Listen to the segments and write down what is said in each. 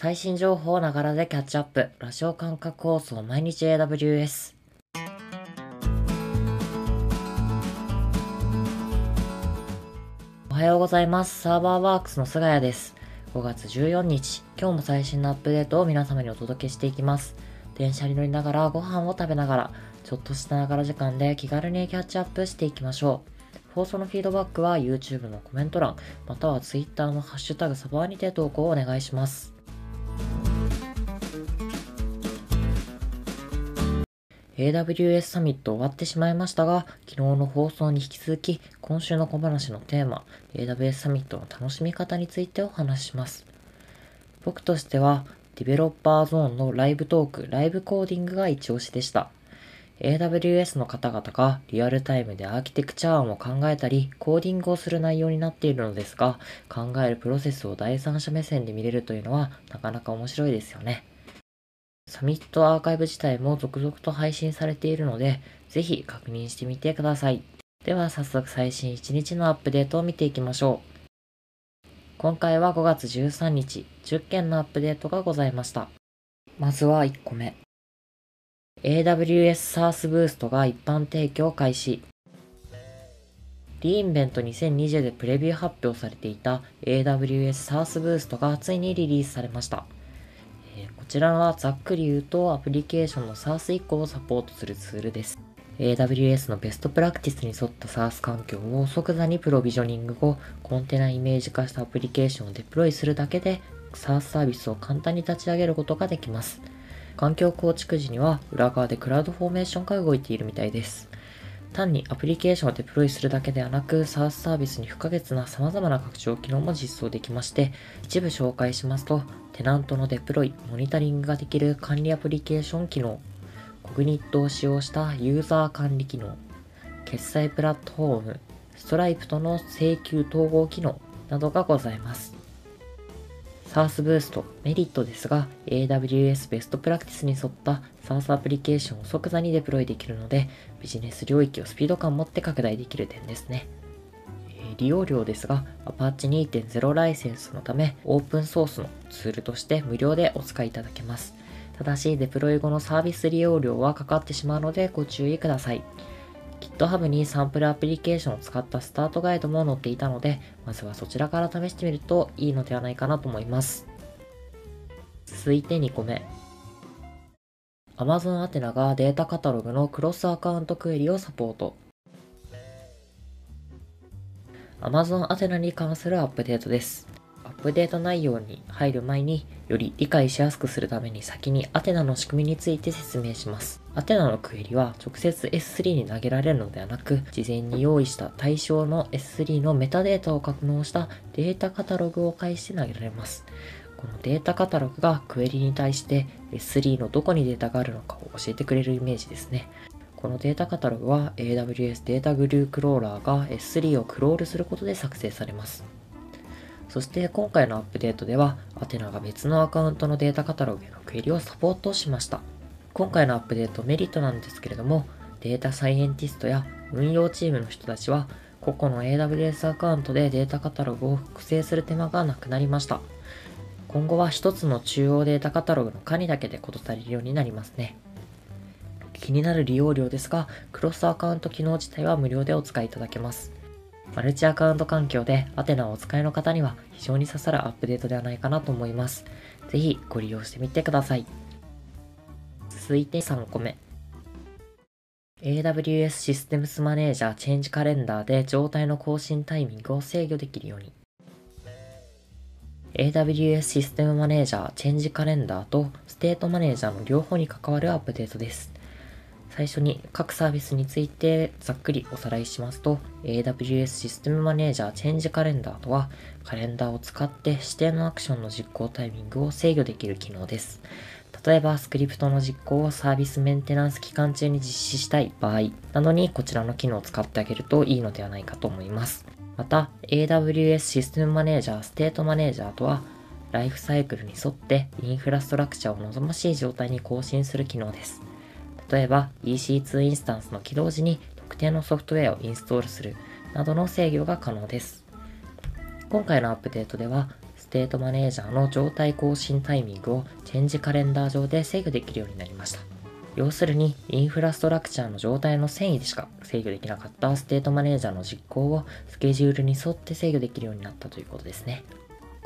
最新情報ながらでキャッチアップ。ラジオ感覚放送毎日 AWS。おはようございます。サーバーワークスの菅谷です。5月14日、今日も最新のアップデートを皆様にお届けしていきます。電車に乗りながらご飯を食べながら、ちょっとしたながら時間で気軽にキャッチアップしていきましょう。放送のフィードバックは YouTube のコメント欄、または Twitter のハッシュタグサバーにて投稿をお願いします。AWS サミット終わってしまいましたが、昨日の放送に引き続き、今週の小話のテーマ、AWS サミットの楽しみ方についてお話しします。僕としては、ディベロッパーゾーンのライブトーク、ライブコーディングが一押しでした。AWS の方々がリアルタイムでアーキテクチャ案を考えたり、コーディングをする内容になっているのですが、考えるプロセスを第三者目線で見れるというのは、なかなか面白いですよね。サミットアーカイブ自体も続々と配信されているので、ぜひ確認してみてください。では早速最新1日のアップデートを見ていきましょう。今回は5月13日、10件のアップデートがございました。まずは1個目。AWS SaaS Boost が一般提供開始。リーンベント2020でプレビュー発表されていた AWS SaaS Boost がついにリリースされました。こちらはざっくり言うとアプリケーションの SaaS 移行をサポートするツールです。AWS のベストプラクティスに沿った SaaS 環境を即座にプロビジョニング後、コンテナイメージ化したアプリケーションをデプロイするだけで SaaS サービスを簡単に立ち上げることができます。環境構築時には裏側でクラウドフォーメーションが動いているみたいです。単にアプリケーションをデプロイするだけではなく、SaaS サービスに不可欠な様々な拡張機能も実装できまして、一部紹介しますと、テナントのデプロイ、モニタリングができる管理アプリケーション機能、コグニットを使用したユーザー管理機能、決済プラットフォーム、ストライプとの請求統合機能などがございます。SaaS Boost メリットですが AWS ベストプラクティスに沿った SaaS アプリケーションを即座にデプロイできるのでビジネス領域をスピード感を持って拡大できる点ですね。利用料ですが Apache 2.0ライセンスのためオープンソースのツールとして無料でお使いいただけます。ただしデプロイ後のサービス利用料はかかってしまうのでご注意ください。GitHub にサンプルアプリケーションを使ったスタートガイドも載っていたので、まずはそちらから試してみるといいのではないかなと思います。続いて2個目。Amazon アテナがデータカタログのクロスアカウントクエリをサポート。Amazon アテナに関するアップデートです。ップデート内容に入る前により理解しやすくするために先にアテナの仕組みについて説明します。アテナのクエリは直接 S3 に投げられるのではなく、事前に用意した対象の S3 のメタデータを格納したデータカタログを介して投げられます。このデータカタログがクエリに対して S3 のどこにデータがあるのかを教えてくれるイメージですね。このデータカタログは AWS データグルークローラーが S3 をクロールすることで作成されます。そして今回のアップデートでは、アテナが別のアカウントのデータカタログへのクエリをサポートしました。今回のアップデートメリットなんですけれども、データサイエンティストや運用チームの人たちは、個々の AWS アカウントでデータカタログを複製する手間がなくなりました。今後は一つの中央データカタログの管理だけで事足りるようになりますね。気になる利用料ですが、クロスアカウント機能自体は無料でお使いいただけます。マルチアカウント環境でアテナをお使いの方には非常に刺さるアップデートではないかなと思います。ぜひご利用してみてください。続いて3個目。AWS システムスマネージャーチェンジカレンダーで状態の更新タイミングを制御できるように。AWS システムマネージャーチェンジカレンダーとステートマネージャーの両方に関わるアップデートです。最初に各サービスについてざっくりおさらいしますと AWS システムマネージャーチェンジカレンダーとはカレンダーを使って指定のアクションの実行タイミングを制御できる機能です。例えばスクリプトの実行をサービスメンテナンス期間中に実施したい場合などにこちらの機能を使ってあげるといいのではないかと思います。また AWS Systems Manager State Manager とはライフサイクルに沿ってインフラストラクチャを望ましい状態に更新する機能です。例えば EC2 インスタンスの起動時に特定のソフトウェアをインストールするなどの制御が可能です。今回のアップデートでは、 State Manager の状態更新タイミングを Change Calendar 上で制御できるようになりました。要するに、インフラストラクチャーの状態の遷移でしか制御できなかった State Manager の実行をスケジュールに沿って制御できるようになったということですね。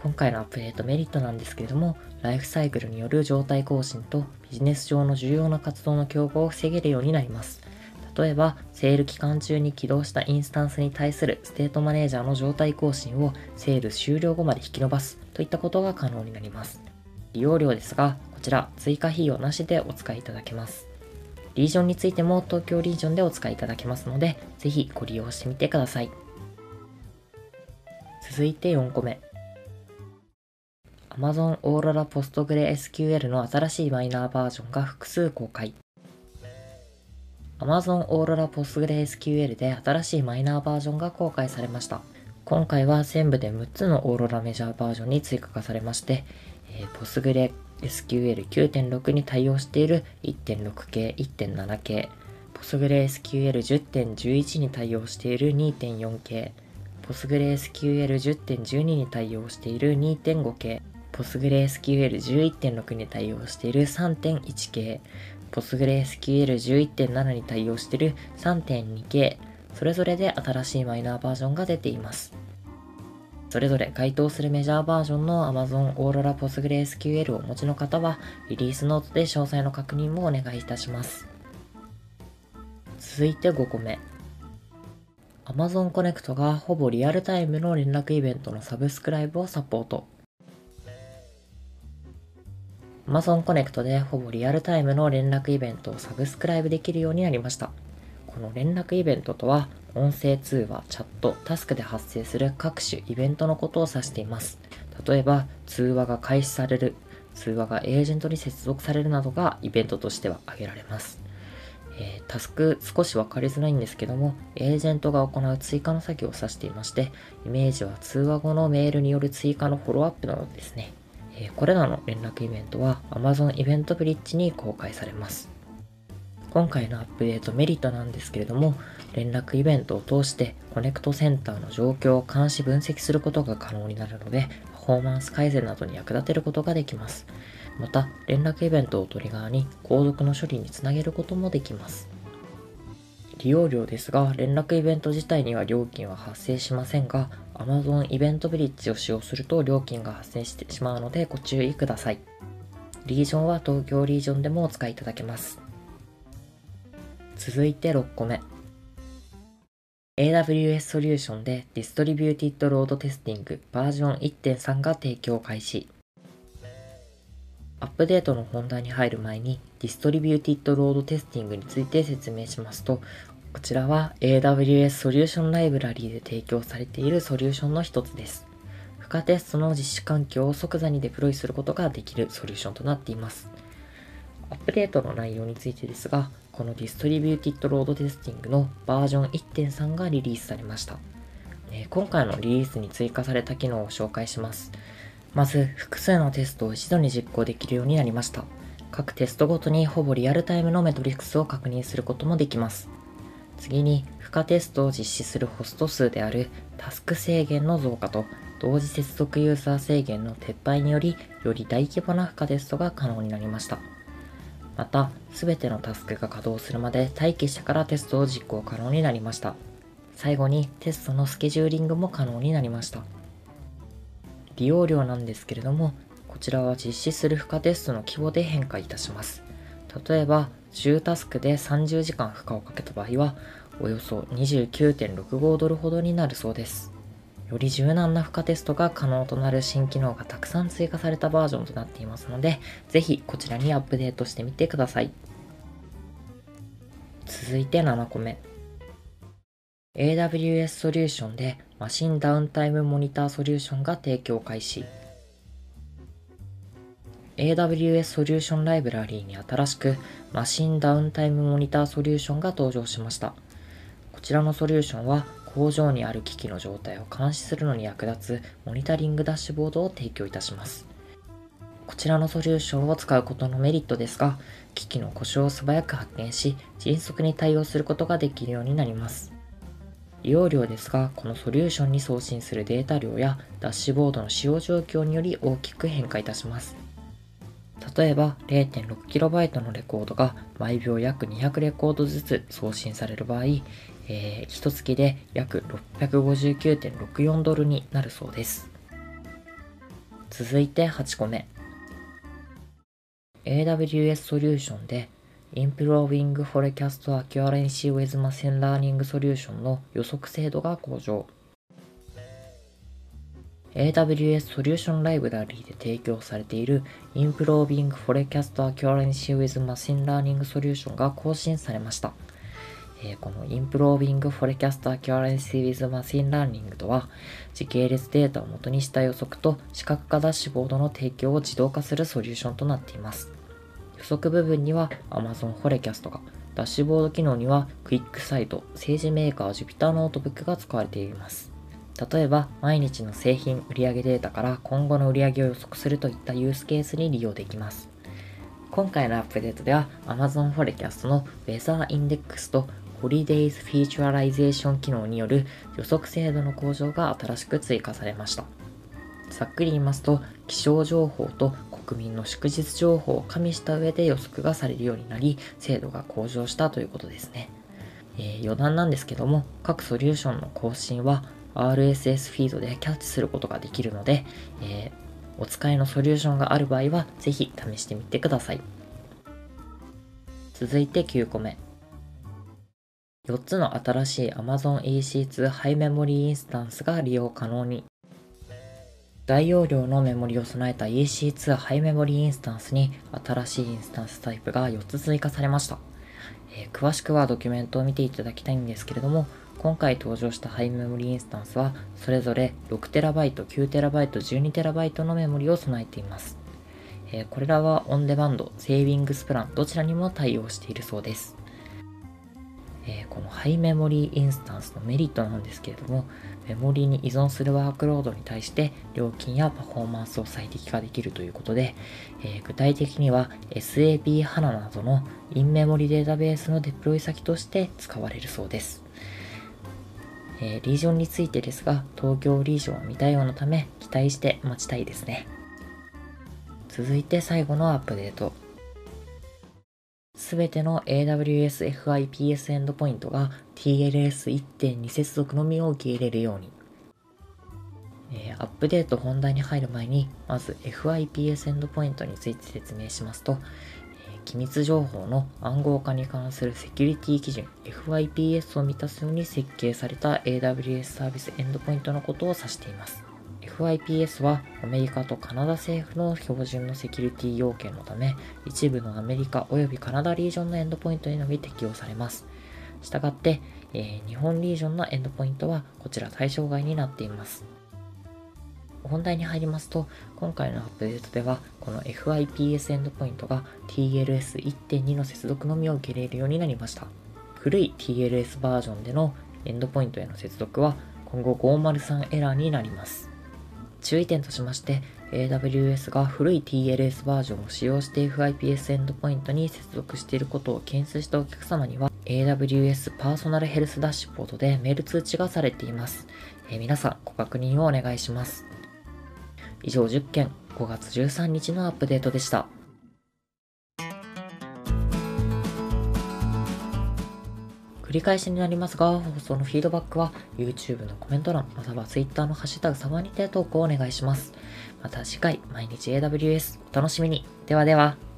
今回のアップデートメリットなんですけれども、ライフサイクルによる状態更新とビジネス上の重要な活動の競合を防げるようになります。例えば、セール期間中に起動したインスタンスに対するステートマネージャーの状態更新をセール終了後まで引き伸ばすといったことが可能になります。利用料ですが、こちら追加費用なしでお使いいただけます。リージョンについても東京リージョンでお使いいただけますので、ぜひご利用してみてください。続いて4個目。Amazon Aurora PostgreSQL の新しいマイナーバージョンが複数公開。Amazon Aurora PostgreSQL で新しいマイナーバージョンが公開されました。今回は全部で6つのオーロラメジャーバージョンに追加がされまして、えー、Postgre SQL9.6 に対応している1.6系、1.7系、PostgreSQL10.11 に対応している2.4系、PostgreSQL10.12 に対応している2.5系、PostgreSQL11.6 に対応している3.1系、PostgreSQL11.7 に対応している3.2系、それぞれで新しいマイナーバージョンが出ています。それぞれ該当するメジャーバージョンの Amazon Aurora PostgreSQL をお持ちの方は、リリースノートで詳細の確認もお願いいたします。続いて5個目。Amazon Connect がほぼリアルタイムの連絡イベントのサブスクライブをサポート。Amazon Connect でほぼリアルタイムの連絡イベントをサブスクライブできるようになりました。この連絡イベントとは、音声通話、チャット、タスクで発生する各種イベントのことを指しています。例えば、通話が開始される、通話がエージェントに接続されるなどがイベントとしては挙げられます。えー、タスク少し分かりづらいんですけども、エージェントが行う追加の作業を指していまして、イメージは通話後のメールによる追加のフォローアップなどですね。え、これらの連絡イベントは Amazon イベントブリッジに公開されます。今回のアップデートメリットなんですけれども、連絡イベントを通してコネクトセンターの状況を監視分析することが可能になるので、パフォーマンス改善などに役立てることができます。また、連絡イベントをトリガーに後続の処理につなげることもできます。利用料ですが、連絡イベント自体には料金は発生しませんが、Amazon イベントブリッジを使用すると料金が発生してしまうのでご注意ください。リージョンは東京リージョンでもお使いいただけます。続いて6個目。AWS ソリューションで Distributed Load Testing バージョン1.3が提供開始。アップデートの本題に入る前に Distributed Load Testing について説明しますと、こちらは AWS ソリューションライブラリーで提供されているソリューションの一つです。負荷テストの実施環境を即座にデプロイすることができるソリューションとなっています。アップデートの内容についてですが、この Distributed Load Testing のバージョン1.3がリリースされました。今回のリリースに追加された機能を紹介します。まず、複数のテストを一度に実行できるようになりました。各テストごとにほぼリアルタイムのメトリックスを確認することもできます。次に、負荷テストを実施するホスト数であるタスク制限の増加と同時接続ユーザー制限の撤廃により、より大規模な負荷テストが可能になりました。また、すべてのタスクが稼働するまで待機してからテストを実行可能になりました。最後にテストのスケジューリングも可能になりました。利用料なんですけれども、こちらは実施する負荷テストの規模で変化いたします。例えば、10タスクで30時間負荷をかけた場合は、およそ29.65ドルほどになるそうです。より柔軟な負荷テストが可能となる新機能がたくさん追加されたバージョンとなっていますので、ぜひこちらにアップデートしてみてください。続いて7個目。AWS ソリューションでマシンダウンタイムモニターソリューションが提供開始。AWS ソリューションライブラリーに新しくマシンダウンタイムモニターソリューションが登場しました。こちらのソリューションは工場にある機器の状態を監視するのに役立つモニタリングダッシュボードを提供いたします。こちらのソリューションを使うことのメリットですが、機器の故障を素早く発見し、迅速に対応することができるようになります。利用料ですが、このソリューションに送信するデータ量やダッシュボードの使用状況により大きく変化いたします。例えば 0.6KB のレコードが毎秒約200レコードずつ送信される場合、えー、1月で約659.64ドルになるそうです。続いて8個目。AWS ソリューションで Improving Forecast Accuracy with Machine Learning Solution の予測精度が向上。AWS ソリューションライブラリーで提供されている Improving Forecast Accuracy with Machine Learning Solution が更新されました。えー、この Improving Forecast Accuracy with Machine Learning とは時系列データを元にした予測と視覚化ダッシュボードの提供を自動化するソリューションとなっています。予測部分には Amazon Forecast が、ダッシュボード機能にはクイックサイト、政治メーカー Jupyter ノートブックが使われています。例えば、毎日の製品売上データから今後の売上を予測するといったユースケースに利用できます。今回のアップデートでは Amazon Forecast の Weather Index と Holidays Featurization 機能による予測精度の向上が新しく追加されました。ざっくり言いますと、気象情報と国民の祝日情報を加味した上で予測がされるようになり、精度が向上したということですね。えー、余談なんですけども、各ソリューションの更新は RSS フィードでキャッチすることができるので、えー、お使いのソリューションがある場合は、ぜひ試してみてください。続いて9個目。4つの新しい Amazon EC2 ハイメモリーインスタンスが利用可能に大容量のメモリを備えた EC2 High Memory インスタンスに新しいインスタンスタイプが4つ追加されました。えー、詳しくはドキュメントを見ていただきたいんですけれども、今回登場した High Memory インスタンスは、それぞれ 6TB、9TB、12TB のメモリを備えています。え、これらはオンデマンド、 Savings Plans、どちらにも対応しているそうです。え、この High Memory インスタンスのメリットなんですけれども、メモリーに依存するワークロードに対して料金やパフォーマンスを最適化できるということで、え、具体的には SAP HANA などのインメモリデータベースのデプロイ先として使われるそうです。えー、リージョンについてですが、東京リージョンは未対応のため期待して待ちたいですね。続いて最後のアップデート。すべての AWS FIPS エンドポイントが TLS1.2 接続のみを受け入れるように。えー、アップデート本題に入る前に、まず FIPS エンドポイントについて説明しますと、機密情報の暗号化に関するセキュリティ基準 FIPS を満たすように設計された AWS サービスエンドポイントのことを指しています。FIPS はアメリカとカナダ政府の標準のセキュリティ要件のため、一部のアメリカ及びカナダリージョンのエンドポイントにのみ適用されます。したがって、えー、日本リージョンのエンドポイントはこちら対象外になっています。本題に入りますと、今回のアップデートでは、この FIPS エンドポイントが TLS1.2 の接続のみを受け入れるようになりました。古い TLS バージョンでのエンドポイントへの接続は今後503エラーになります。注意点としまして、AWS が古い TLS バージョンを使用して FIPS エンドポイントに接続していることを検出したお客様には AWS パーソナルヘルスダッシュボードでメール通知がされています。えー、皆さんご確認をお願いします。以上10件5月13日のアップデートでした。繰り返しになりますが、放送のフィードバックは YouTube のコメント欄、または Twitter のハッシュタグ様にて投稿をお願いします。また次回、毎日 AWS お楽しみに。ではでは。